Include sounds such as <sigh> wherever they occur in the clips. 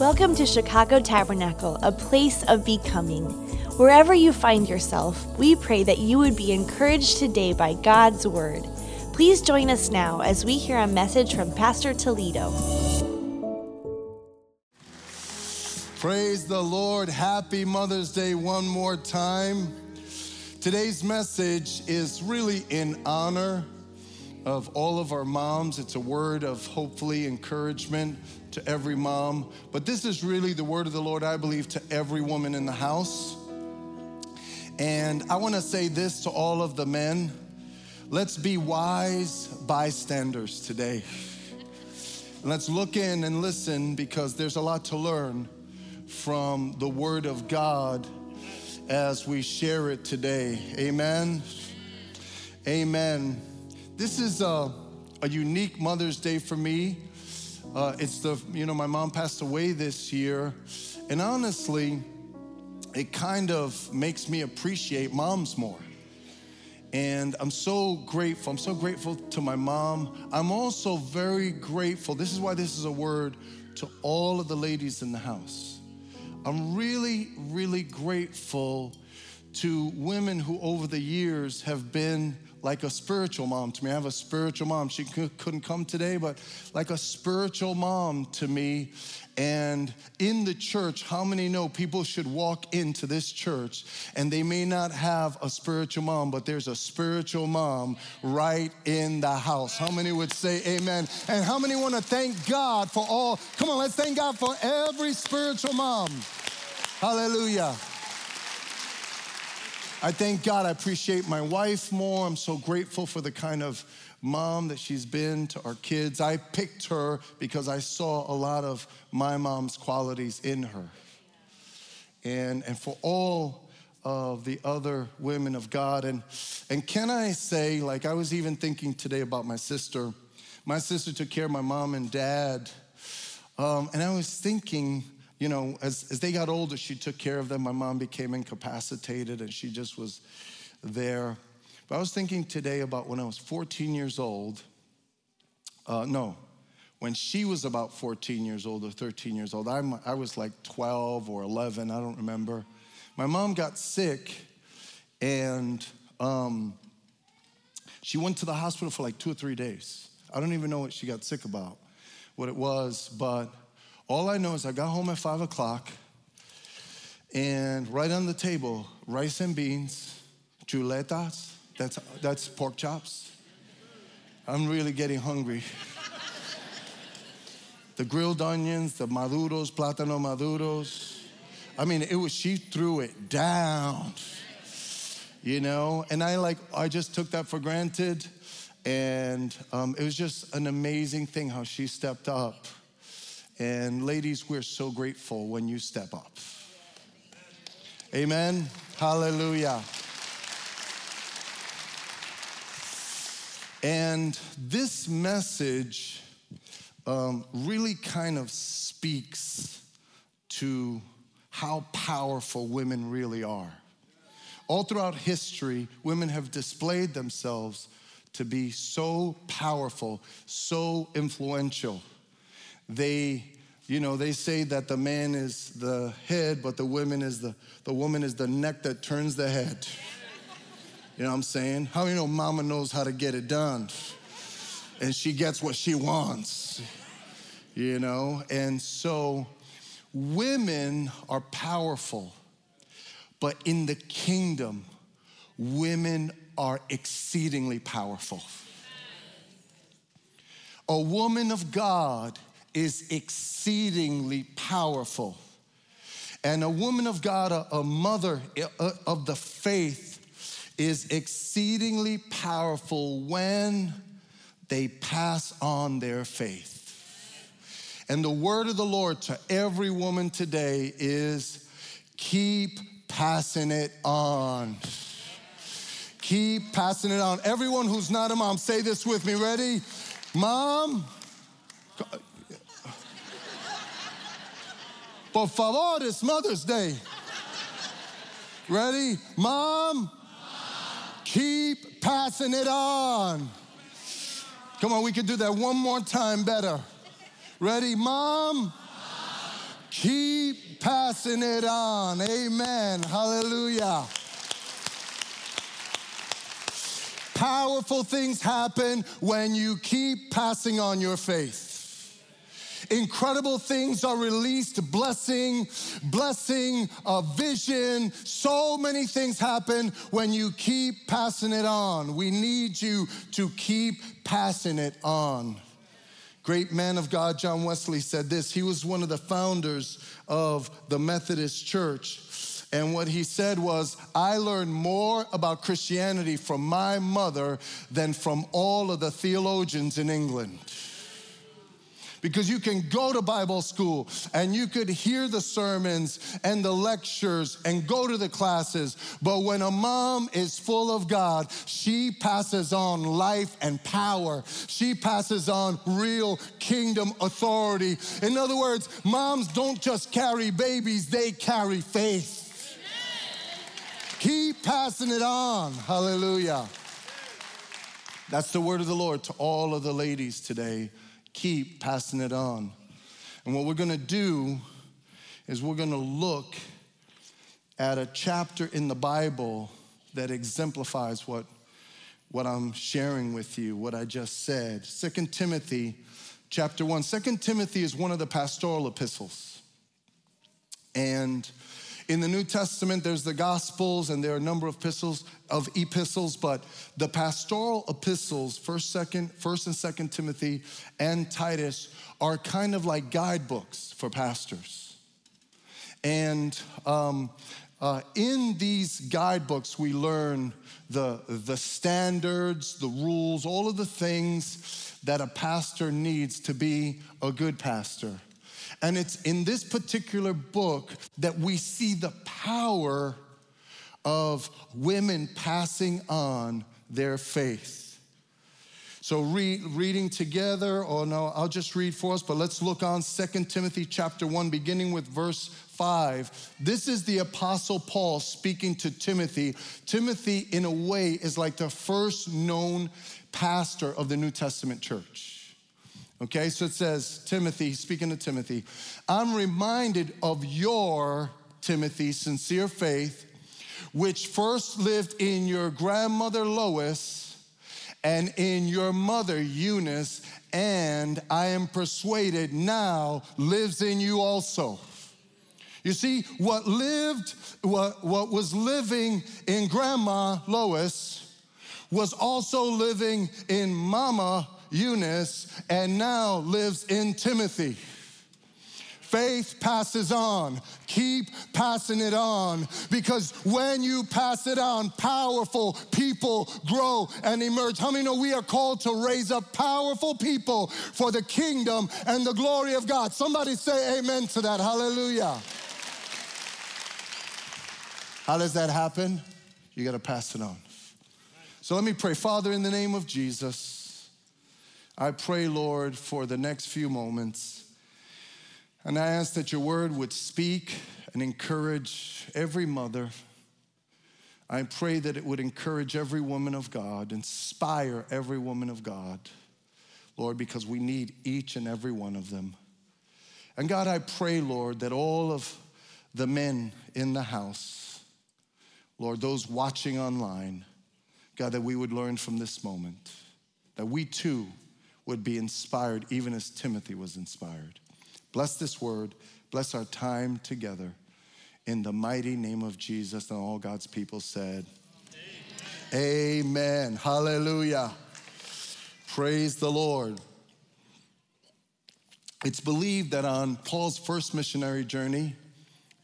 Welcome to Chicago Tabernacle, a place of becoming. Wherever you find yourself, we pray that you would be encouraged today by God's Word. Please join us now as we hear a message from Pastor Toledo. Praise the Lord. Happy Mother's Day one more time. Today's message is really in honor of all of our moms. It's a word of hopefully encouragement to every mom. But this is really the word of the Lord, I believe, to every woman in the house. And I want to say this to all of the men let's be wise bystanders today. Let's look in and listen because there's a lot to learn from the Word of God as we share it today. Amen. Amen. This is a, a unique Mother's Day for me. Uh, it's the, you know, my mom passed away this year. And honestly, it kind of makes me appreciate moms more. And I'm so grateful. I'm so grateful to my mom. I'm also very grateful. This is why this is a word to all of the ladies in the house. I'm really, really grateful to women who over the years have been like a spiritual mom to me. I have a spiritual mom. She couldn't come today, but like a spiritual mom to me. And in the church, how many know people should walk into this church and they may not have a spiritual mom, but there's a spiritual mom right in the house? How many would say amen? And how many want to thank God for all? Come on, let's thank God for every spiritual mom. Hallelujah. I thank God. I appreciate my wife more. I'm so grateful for the kind of mom that she's been to our kids. I picked her because I saw a lot of my mom's qualities in her. And, and for all of the other women of God. And, and can I say, like, I was even thinking today about my sister. My sister took care of my mom and dad. Um, and I was thinking, you know, as, as they got older, she took care of them. My mom became incapacitated and she just was there. But I was thinking today about when I was 14 years old. Uh, no, when she was about 14 years old or 13 years old. I'm, I was like 12 or 11, I don't remember. My mom got sick and um, she went to the hospital for like two or three days. I don't even know what she got sick about, what it was, but all I know is I got home at five o'clock, and right on the table, rice and beans, chuletas, that's, that's pork chops. I'm really getting hungry. <laughs> the grilled onions, the maduros, plátano maduros. I mean, it was, she threw it down, you know? And I like, I just took that for granted. And um, it was just an amazing thing how she stepped up and ladies, we're so grateful when you step up. Amen. Hallelujah. And this message um, really kind of speaks to how powerful women really are. All throughout history, women have displayed themselves to be so powerful, so influential. They, you know, they say that the man is the head, but the woman is the, the woman is the neck that turns the head. You know what I'm saying? How you know mama knows how to get it done? And she gets what she wants, you know? And so women are powerful, but in the kingdom, women are exceedingly powerful. A woman of God is exceedingly powerful. And a woman of God, a, a mother uh, of the faith, is exceedingly powerful when they pass on their faith. And the word of the Lord to every woman today is keep passing it on. Keep passing it on. Everyone who's not a mom, say this with me. Ready? Mom, Por favor, it's Mother's Day. Ready? Mom, keep passing it on. Come on, we can do that one more time better. Ready? Mom, Keep passing it on. Amen. Hallelujah. Powerful things happen when you keep passing on your faith. Incredible things are released, blessing, blessing, a vision. So many things happen when you keep passing it on. We need you to keep passing it on. Great man of God, John Wesley, said this. He was one of the founders of the Methodist Church. And what he said was, I learned more about Christianity from my mother than from all of the theologians in England because you can go to Bible school and you could hear the sermons and the lectures and go to the classes. But when a mom is full of God, she passes on life and power. She passes on real kingdom authority. In other words, moms don't just carry babies, they carry faith. Keep passing it on. Hallelujah. That's the word of the Lord to all of the ladies today. Keep passing it on. And what we're going to do is we're going to look at a chapter in the Bible that exemplifies what, what I'm sharing with you, what I just said. Second Timothy chapter 1. Second Timothy is one of the pastoral epistles. And in the New Testament, there's the Gospels, and there are a number of epistles, of epistles, but the pastoral epistles, First, Second, First and Second Timothy, and Titus, are kind of like guidebooks for pastors. And um, uh, in these guidebooks, we learn the, the standards, the rules, all of the things that a pastor needs to be a good pastor. And it's in this particular book that we see the power of women passing on their faith. So read, reading together, or no, I'll just read for us, but let's look on Second Timothy chapter 1, beginning with verse 5. This is the Apostle Paul speaking to Timothy. Timothy, in a way, is like the first known pastor of the New Testament church. Okay, so it says, Timothy, speaking to Timothy, I'm reminded of your, Timothy, sincere faith, which first lived in your grandmother Lois and in your mother Eunice, and I am persuaded now lives in you also. You see, what lived, what, what was living in grandma Lois was also living in mama Eunice and now lives in Timothy. Faith passes on. Keep passing it on because when you pass it on, powerful people grow and emerge. How many know we are called to raise up powerful people for the kingdom and the glory of God? Somebody say amen to that. Hallelujah. How does that happen? You got to pass it on. So let me pray. Father, in the name of Jesus, I pray, Lord, for the next few moments. And I ask that your word would speak and encourage every mother. I pray that it would encourage every woman of God, inspire every woman of God, Lord, because we need each and every one of them. And God, I pray, Lord, that all of the men in the house, Lord, those watching online, God, that we would learn from this moment, that we too would be inspired, even as Timothy was inspired. Bless this word. Bless our time together. In the mighty name of Jesus, and all God's people said, Amen. Amen. Hallelujah. Praise the Lord. It's believed that on Paul's first missionary journey,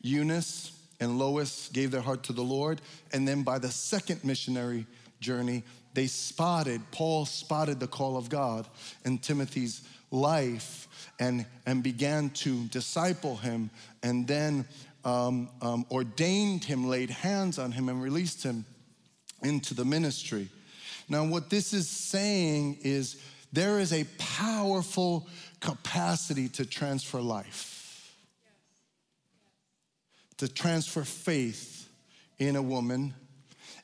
Eunice and Lois gave their heart to the Lord. And then by the second missionary journey, they spotted, Paul spotted the call of God in Timothy's life and, and began to disciple him and then um, um, ordained him, laid hands on him, and released him into the ministry. Now, what this is saying is there is a powerful capacity to transfer life, to transfer faith in a woman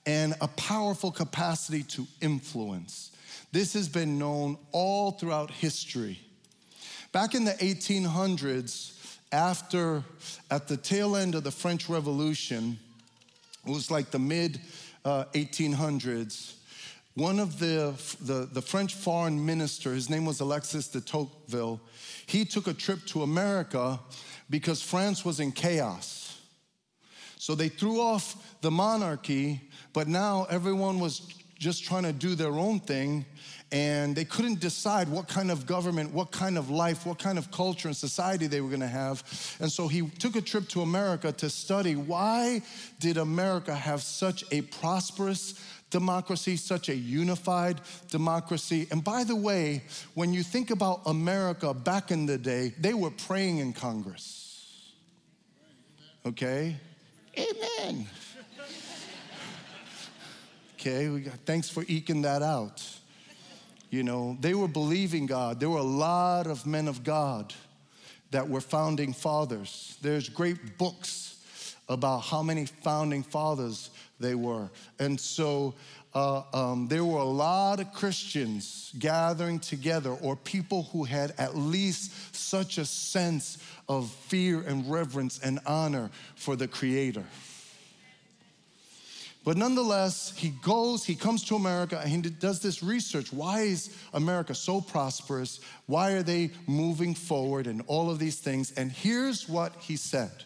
and a powerful capacity to influence. This has been known all throughout history. Back in the 1800s, after, at the tail end of the French Revolution, it was like the mid uh, 1800s, one of the, the, the, French foreign minister, his name was Alexis de Tocqueville, he took a trip to America because France was in chaos. So they threw off the monarchy, but now everyone was just trying to do their own thing and they couldn't decide what kind of government, what kind of life, what kind of culture and society they were going to have. And so he took a trip to America to study why did America have such a prosperous democracy, such a unified democracy. And by the way, when you think about America back in the day, they were praying in Congress. Okay? Amen. Okay, thanks for eking that out. You know, they were believing God. There were a lot of men of God that were founding fathers. There's great books about how many founding fathers they were. And so uh, um, there were a lot of Christians gathering together, or people who had at least such a sense of fear and reverence and honor for the Creator. But nonetheless, he goes, he comes to America, and he does this research. Why is America so prosperous? Why are they moving forward and all of these things? And here's what he said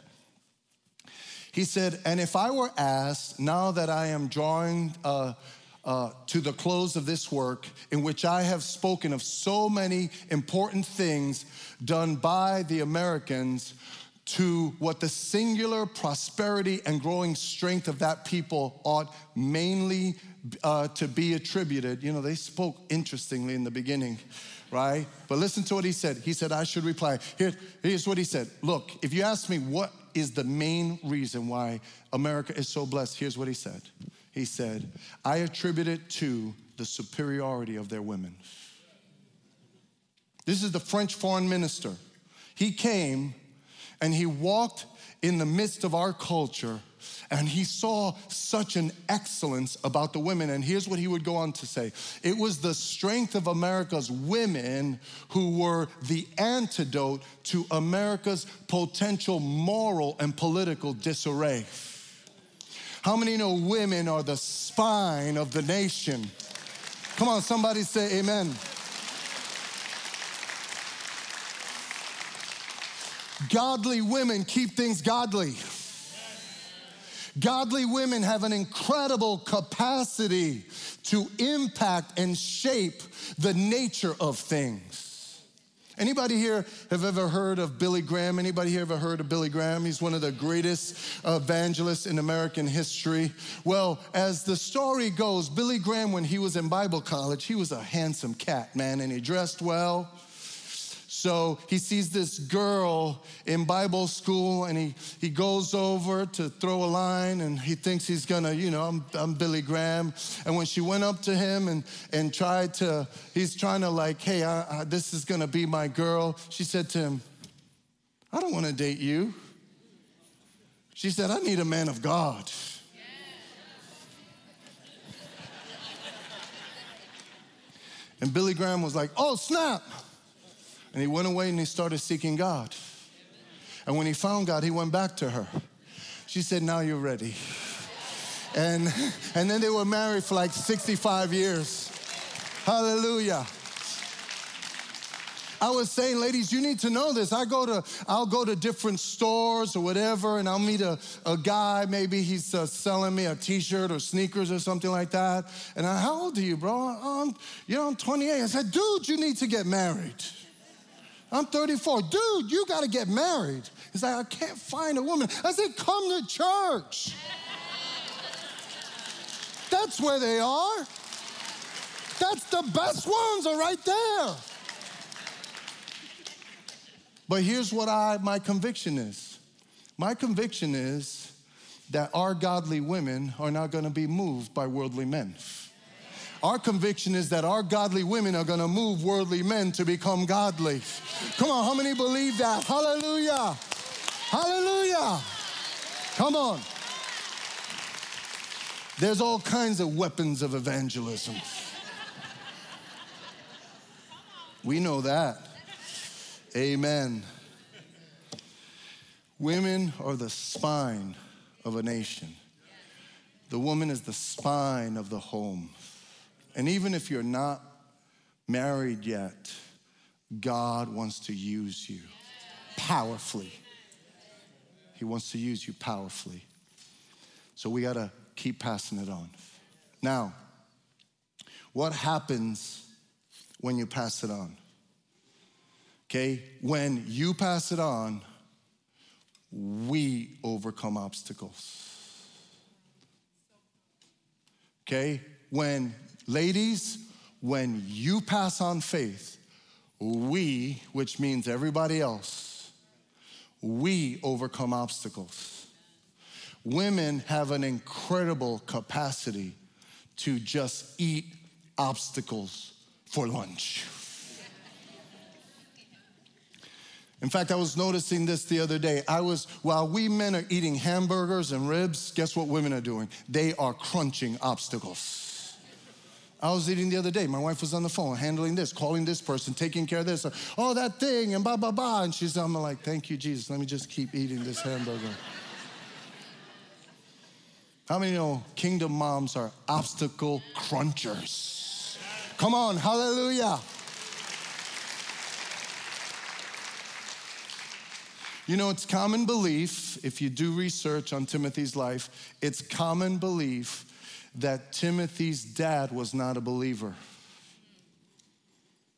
He said, And if I were asked, now that I am drawing uh, uh, to the close of this work, in which I have spoken of so many important things done by the Americans, to what the singular prosperity and growing strength of that people ought mainly uh, to be attributed. You know, they spoke interestingly in the beginning, right? But listen to what he said. He said, I should reply. Here, here's what he said Look, if you ask me what is the main reason why America is so blessed, here's what he said. He said, I attribute it to the superiority of their women. This is the French foreign minister. He came and he walked in the midst of our culture and he saw such an excellence about the women. And here's what he would go on to say it was the strength of America's women who were the antidote to America's potential moral and political disarray. How many know women are the spine of the nation? Come on, somebody say amen. Godly women keep things godly. Godly women have an incredible capacity to impact and shape the nature of things. Anybody here have ever heard of Billy Graham? Anybody here ever heard of Billy Graham? He's one of the greatest evangelists in American history. Well, as the story goes, Billy Graham, when he was in Bible college, he was a handsome cat, man, and he dressed well. So he sees this girl in Bible school and he, he goes over to throw a line and he thinks he's gonna, you know, I'm, I'm Billy Graham. And when she went up to him and, and tried to, he's trying to like, hey, I, I, this is gonna be my girl, she said to him, I don't wanna date you. She said, I need a man of God. And Billy Graham was like, oh, snap. And he went away and he started seeking God. And when he found God, he went back to her. She said, Now you're ready. And, and then they were married for like 65 years. Hallelujah. I was saying, ladies, you need to know this. I go to, I'll go to different stores or whatever, and I'll meet a, a guy. Maybe he's uh, selling me a T-shirt or sneakers or something like that. And I, how old are you, bro? I'm, you know, I'm 28. I said, dude, you need to get married. I'm 34. Dude, you got to get married. He's like, I can't find a woman. I said, come to church. That's where they are. That's the best ones are right there. But here's what I my conviction is. My conviction is that our godly women are not going to be moved by worldly men. Our conviction is that our godly women are gonna move worldly men to become godly. Come on, how many believe that? Hallelujah! Hallelujah! Come on. There's all kinds of weapons of evangelism. We know that. Amen. Women are the spine of a nation. The woman is the spine of the home. And even if you're not married yet, God wants to use you powerfully. He wants to use you powerfully. So we got to keep passing it on. Now, what happens when you pass it on? Okay, when you pass it on, we overcome obstacles. Okay, when ladies, when you pass on faith, we, which means everybody else, we overcome obstacles. Women have an incredible capacity to just eat obstacles for lunch. In fact, I was noticing this the other day. I was, while we men are eating hamburgers and ribs, guess what women are doing? They are crunching obstacles. I was eating the other day. My wife was on the phone handling this, calling this person, taking care of this. Oh, that thing, and blah, blah, blah. And she's, I'm like, thank you, Jesus. Let me just keep eating this hamburger. How many know kingdom moms are obstacle crunchers? Come on, hallelujah. You know, it's common belief, if you do research on Timothy's life, it's common belief that Timothy's dad was not a believer.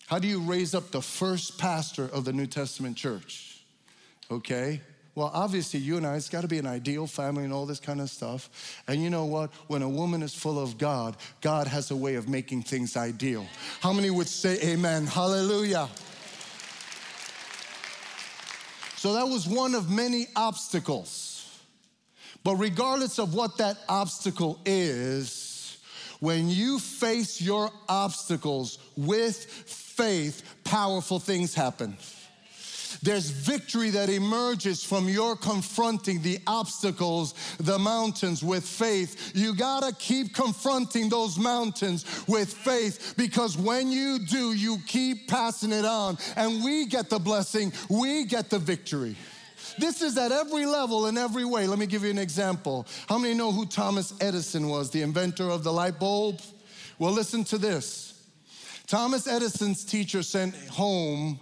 How do you raise up the first pastor of the New Testament church? Okay, well, obviously, you and I, it's got to be an ideal family and all this kind of stuff. And you know what? When a woman is full of God, God has a way of making things ideal. How many would say amen? Hallelujah. So that was one of many obstacles. But regardless of what that obstacle is, when you face your obstacles with faith, powerful things happen. There's victory that emerges from your confronting the obstacles, the mountains with faith. You gotta keep confronting those mountains with faith because when you do, you keep passing it on and we get the blessing, we get the victory. This is at every level in every way. Let me give you an example. How many know who Thomas Edison was, the inventor of the light bulb? Well, listen to this. Thomas Edison's teacher sent home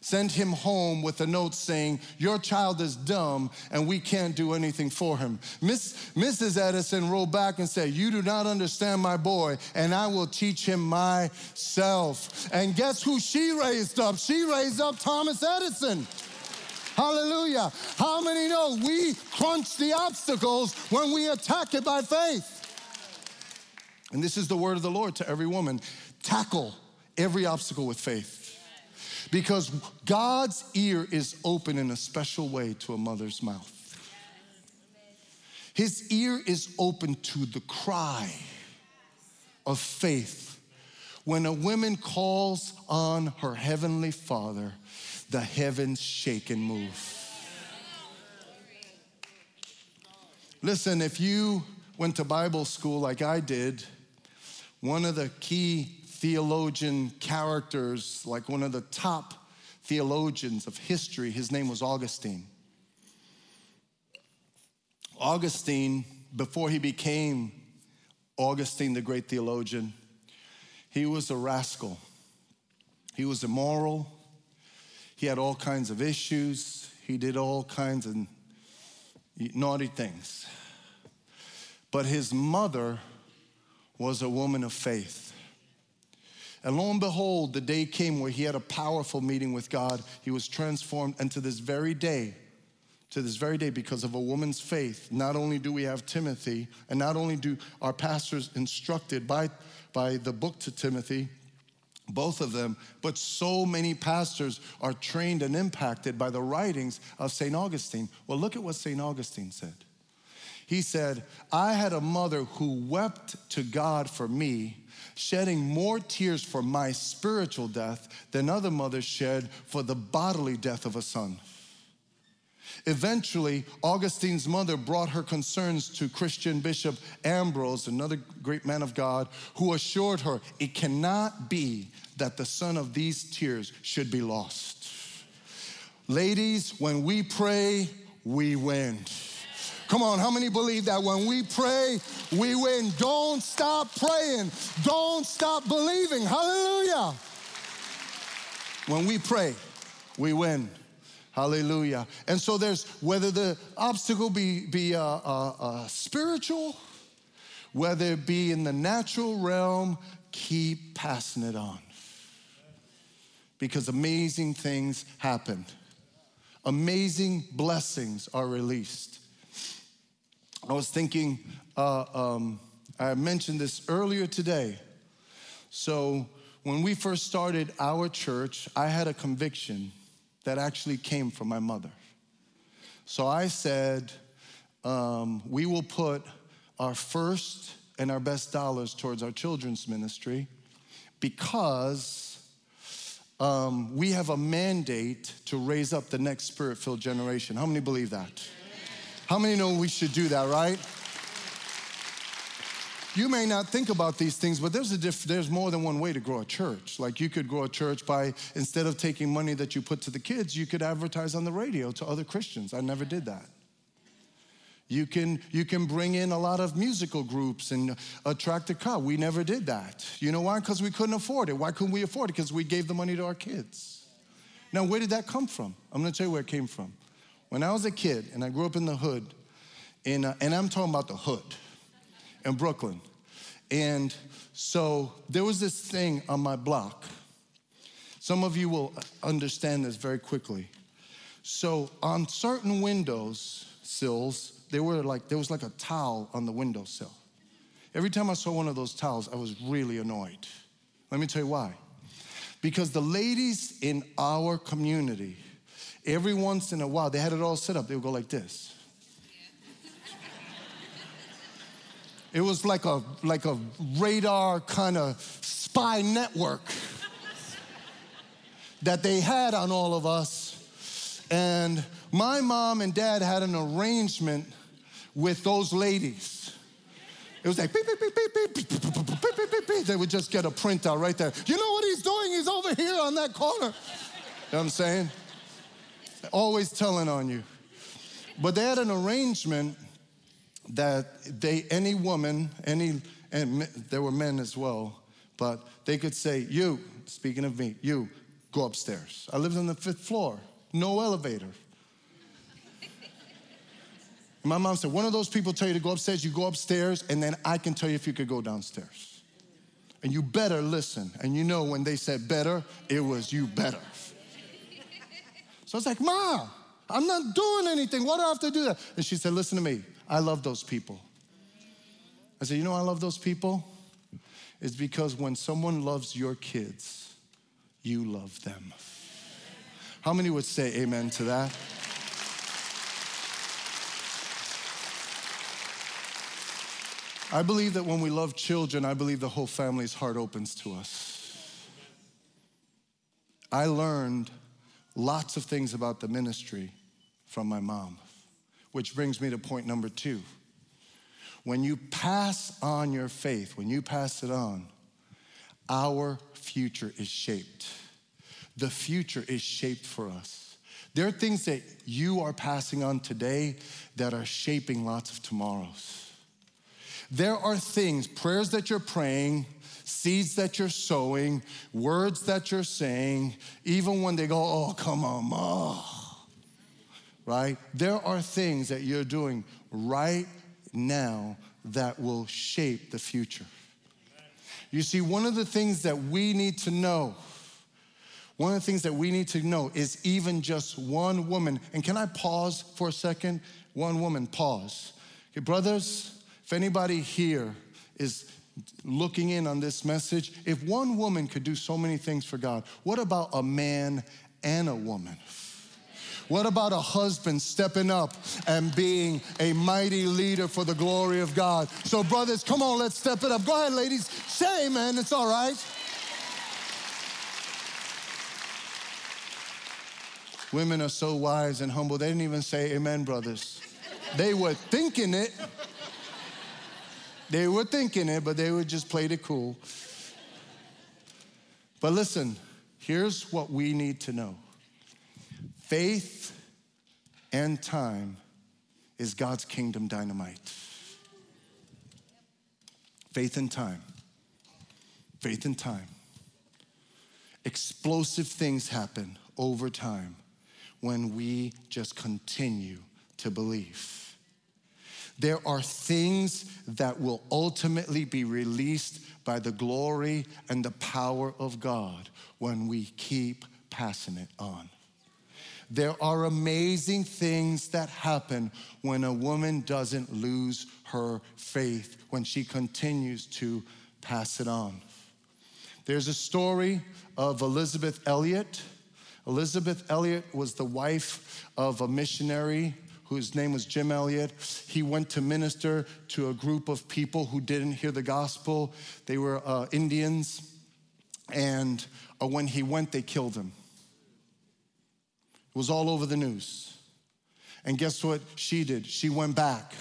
sent him home with a note saying, Your child is dumb and we can't do anything for him. Miss, Mrs. Edison wrote back and said, You do not understand my boy, and I will teach him myself. And guess who she raised up? She raised up Thomas Edison. Hallelujah. How many know we crunch the obstacles when we attack it by faith? And this is the word of the Lord to every woman tackle every obstacle with faith. Because God's ear is open in a special way to a mother's mouth. His ear is open to the cry of faith when a woman calls on her heavenly Father the heavens shake and move. Listen, if you went to Bible school like I did, one of the key theologian characters, like one of the top theologians of history, his name was Augustine. Augustine, before he became Augustine, the great theologian, he was a rascal. He was immoral. He had all kinds of issues. He did all kinds of naughty things. But his mother was a woman of faith. And lo and behold, the day came where he had a powerful meeting with God. He was transformed, and to this very day, to this very day, because of a woman's faith, not only do we have Timothy, and not only do our pastors instructed by, by the book to Timothy, both of them, but so many pastors are trained and impacted by the writings of St. Augustine. Well, look at what St. Augustine said. He said, I had a mother who wept to God for me, shedding more tears for my spiritual death than other mothers shed for the bodily death of a son. Eventually, Augustine's mother brought her concerns to Christian Bishop Ambrose, another great man of God, who assured her it cannot be that the son of these tears should be lost. Ladies, when we pray, we win. Come on, how many believe that when we pray, we win? Don't stop praying. Don't stop believing. Hallelujah. When we pray, we win. Hallelujah. And so there's whether the obstacle be, be uh, uh, uh, spiritual, whether it be in the natural realm, keep passing it on. Because amazing things happen, amazing blessings are released. I was thinking, um, I mentioned this earlier today. So, when we first started our church, I had a conviction that actually came from my mother. So I said, um, we will put our first and our best dollars towards our children's ministry because um, we have a mandate to raise up the next spirit filled generation. How many believe that? How many know we should do that, right? You may not think about these things, but there's, a diff- there's more than one way to grow a church. Like you could grow a church by, instead of taking money that you put to the kids, you could advertise on the radio to other Christians. I never did that. You can, you can bring in a lot of musical groups and attract a crowd. We never did that. You know why? Because we couldn't afford it. Why couldn't we afford it? Because we gave the money to our kids. Now, where did that come from? I'm gonna tell you where it came from. When I was a kid and I grew up in the hood, in, uh, and I'm talking about the hood, in Brooklyn. And so there was this thing on my block. Some of you will understand this very quickly. So on certain windows sills, were like there was like a towel on the windowsill. Every time I saw one of those towels, I was really annoyed. Let me tell you why. Because the ladies in our community, every once in a while, they had it all set up. They would go like this. It was like a, like a radar kind of spy network that they had on all of us. And my mom and dad had an arrangement with those ladies. It was like beep, beep, beep, beep, beep, beep, beep, beep, beep, beep, beep. They would just get a printout right there. You know what he's doing? He's over here on that corner. You know what I'm saying? Always telling on you. But they had an arrangement that they, any woman, any, and there were men as well, but they could say, You, speaking of me, you, go upstairs. I lived on the fifth floor, no elevator. <laughs> My mom said, One of those people tell you to go upstairs, you go upstairs, and then I can tell you if you could go downstairs. And you better listen. And you know, when they said better, it was you better. <laughs> So I was like, Ma, I'm not doing anything. Why do I have to do that? And she said, Listen to me. I love those people. I said, You know, I love those people? It's because when someone loves your kids, you love them. How many would say amen to that? I believe that when we love children, I believe the whole family's heart opens to us. I learned lots of things about the ministry from my mom. Which brings me to point number two. When you pass on your faith, when you pass it on, our future is shaped. The future is shaped for us. There are things that you are passing on today that are shaping lots of tomorrows. There are things, prayers that you're praying, seeds that you're sowing, words that you're saying, even when they go, oh, come on, ma right? There are things that you're doing right now that will shape the future. You see, one of the things that we need to know, one of the things that we need to know is even just one woman. And can I pause for a second? One woman, pause. Okay, brothers, if anybody here is looking in on this message, if one woman could do so many things for God, what about a man and a woman? What about a husband stepping up and being a mighty leader for the glory of God? So, brothers, come on, let's step it up. Go ahead, ladies. Say amen. It's all right. Women are so wise and humble, they didn't even say amen, brothers. They were thinking it. They were thinking it, but they would just played it cool. But listen, here's what we need to know faith and time is God's kingdom dynamite. Faith and time. Faith and time. Explosive things happen over time when we just continue to believe. There are things that will ultimately be released by the glory and the power of God when we keep passing it on. There are amazing things that happen when a woman doesn't lose her faith, when she continues to pass it on. There's a story of Elisabeth Elliot. Elisabeth Elliot was the wife of a missionary whose name was Jim Elliot. He went to minister to a group of people who didn't hear the gospel. They were uh, Indians. And uh, when he went, they killed him. It was all over the news. And guess what she did? She went back.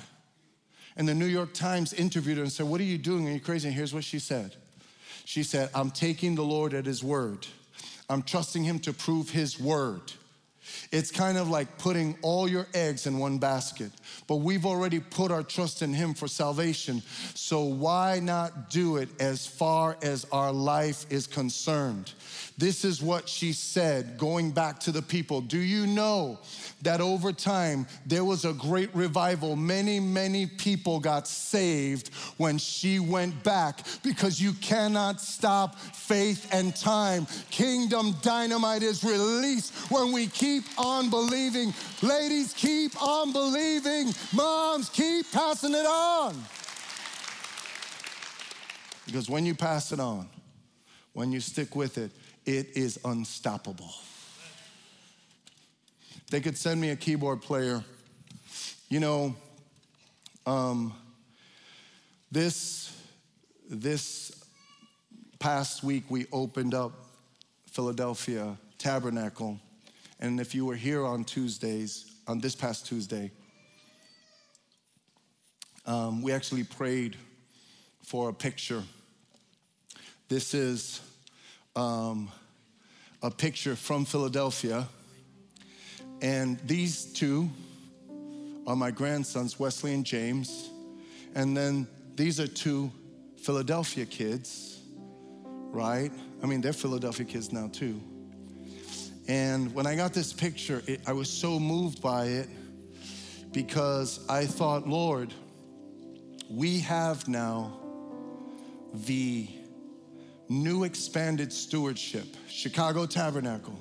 And the New York Times interviewed her and said, What are you doing? Are you crazy? And here's what she said She said, I'm taking the Lord at his word, I'm trusting him to prove his word. It's kind of like putting all your eggs in one basket, but we've already put our trust in Him for salvation. So why not do it as far as our life is concerned? This is what she said, going back to the people. Do you know that over time there was a great revival? Many, many people got saved when she went back because you cannot stop faith and time. Kingdom dynamite is released when we keep on believing. Ladies, keep on believing. Moms, keep passing it on. Because when you pass it on, when you stick with it, it is unstoppable. They could send me a keyboard player. You know, um, this, this past week we opened up Philadelphia Tabernacle. And if you were here on Tuesdays, on this past Tuesday, um, we actually prayed for a picture. This is um, a picture from Philadelphia. And these two are my grandsons, Wesley and James. And then these are two Philadelphia kids, right? I mean, they're Philadelphia kids now, too. And when I got this picture, it, I was so moved by it because I thought, Lord, we have now the new expanded stewardship. Chicago Tabernacle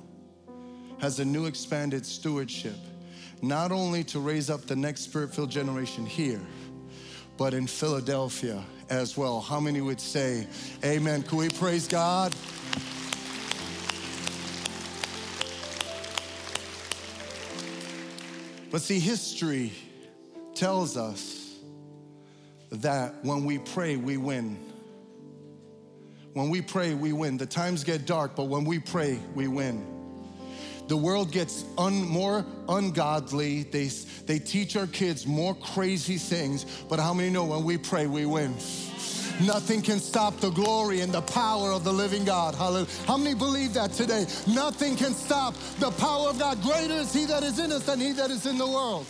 has a new expanded stewardship, not only to raise up the next spirit filled generation here, but in Philadelphia as well. How many would say, Amen? Can we praise God? But see, history tells us that when we pray, we win. When we pray, we win. The times get dark, but when we pray, we win. The world gets un, more ungodly. They, they teach our kids more crazy things, but how many know when we pray, we win? Nothing can stop the glory and the power of the living God. Hallelujah. How many believe that today? Nothing can stop the power of God. Greater is He that is in us than He that is in the world.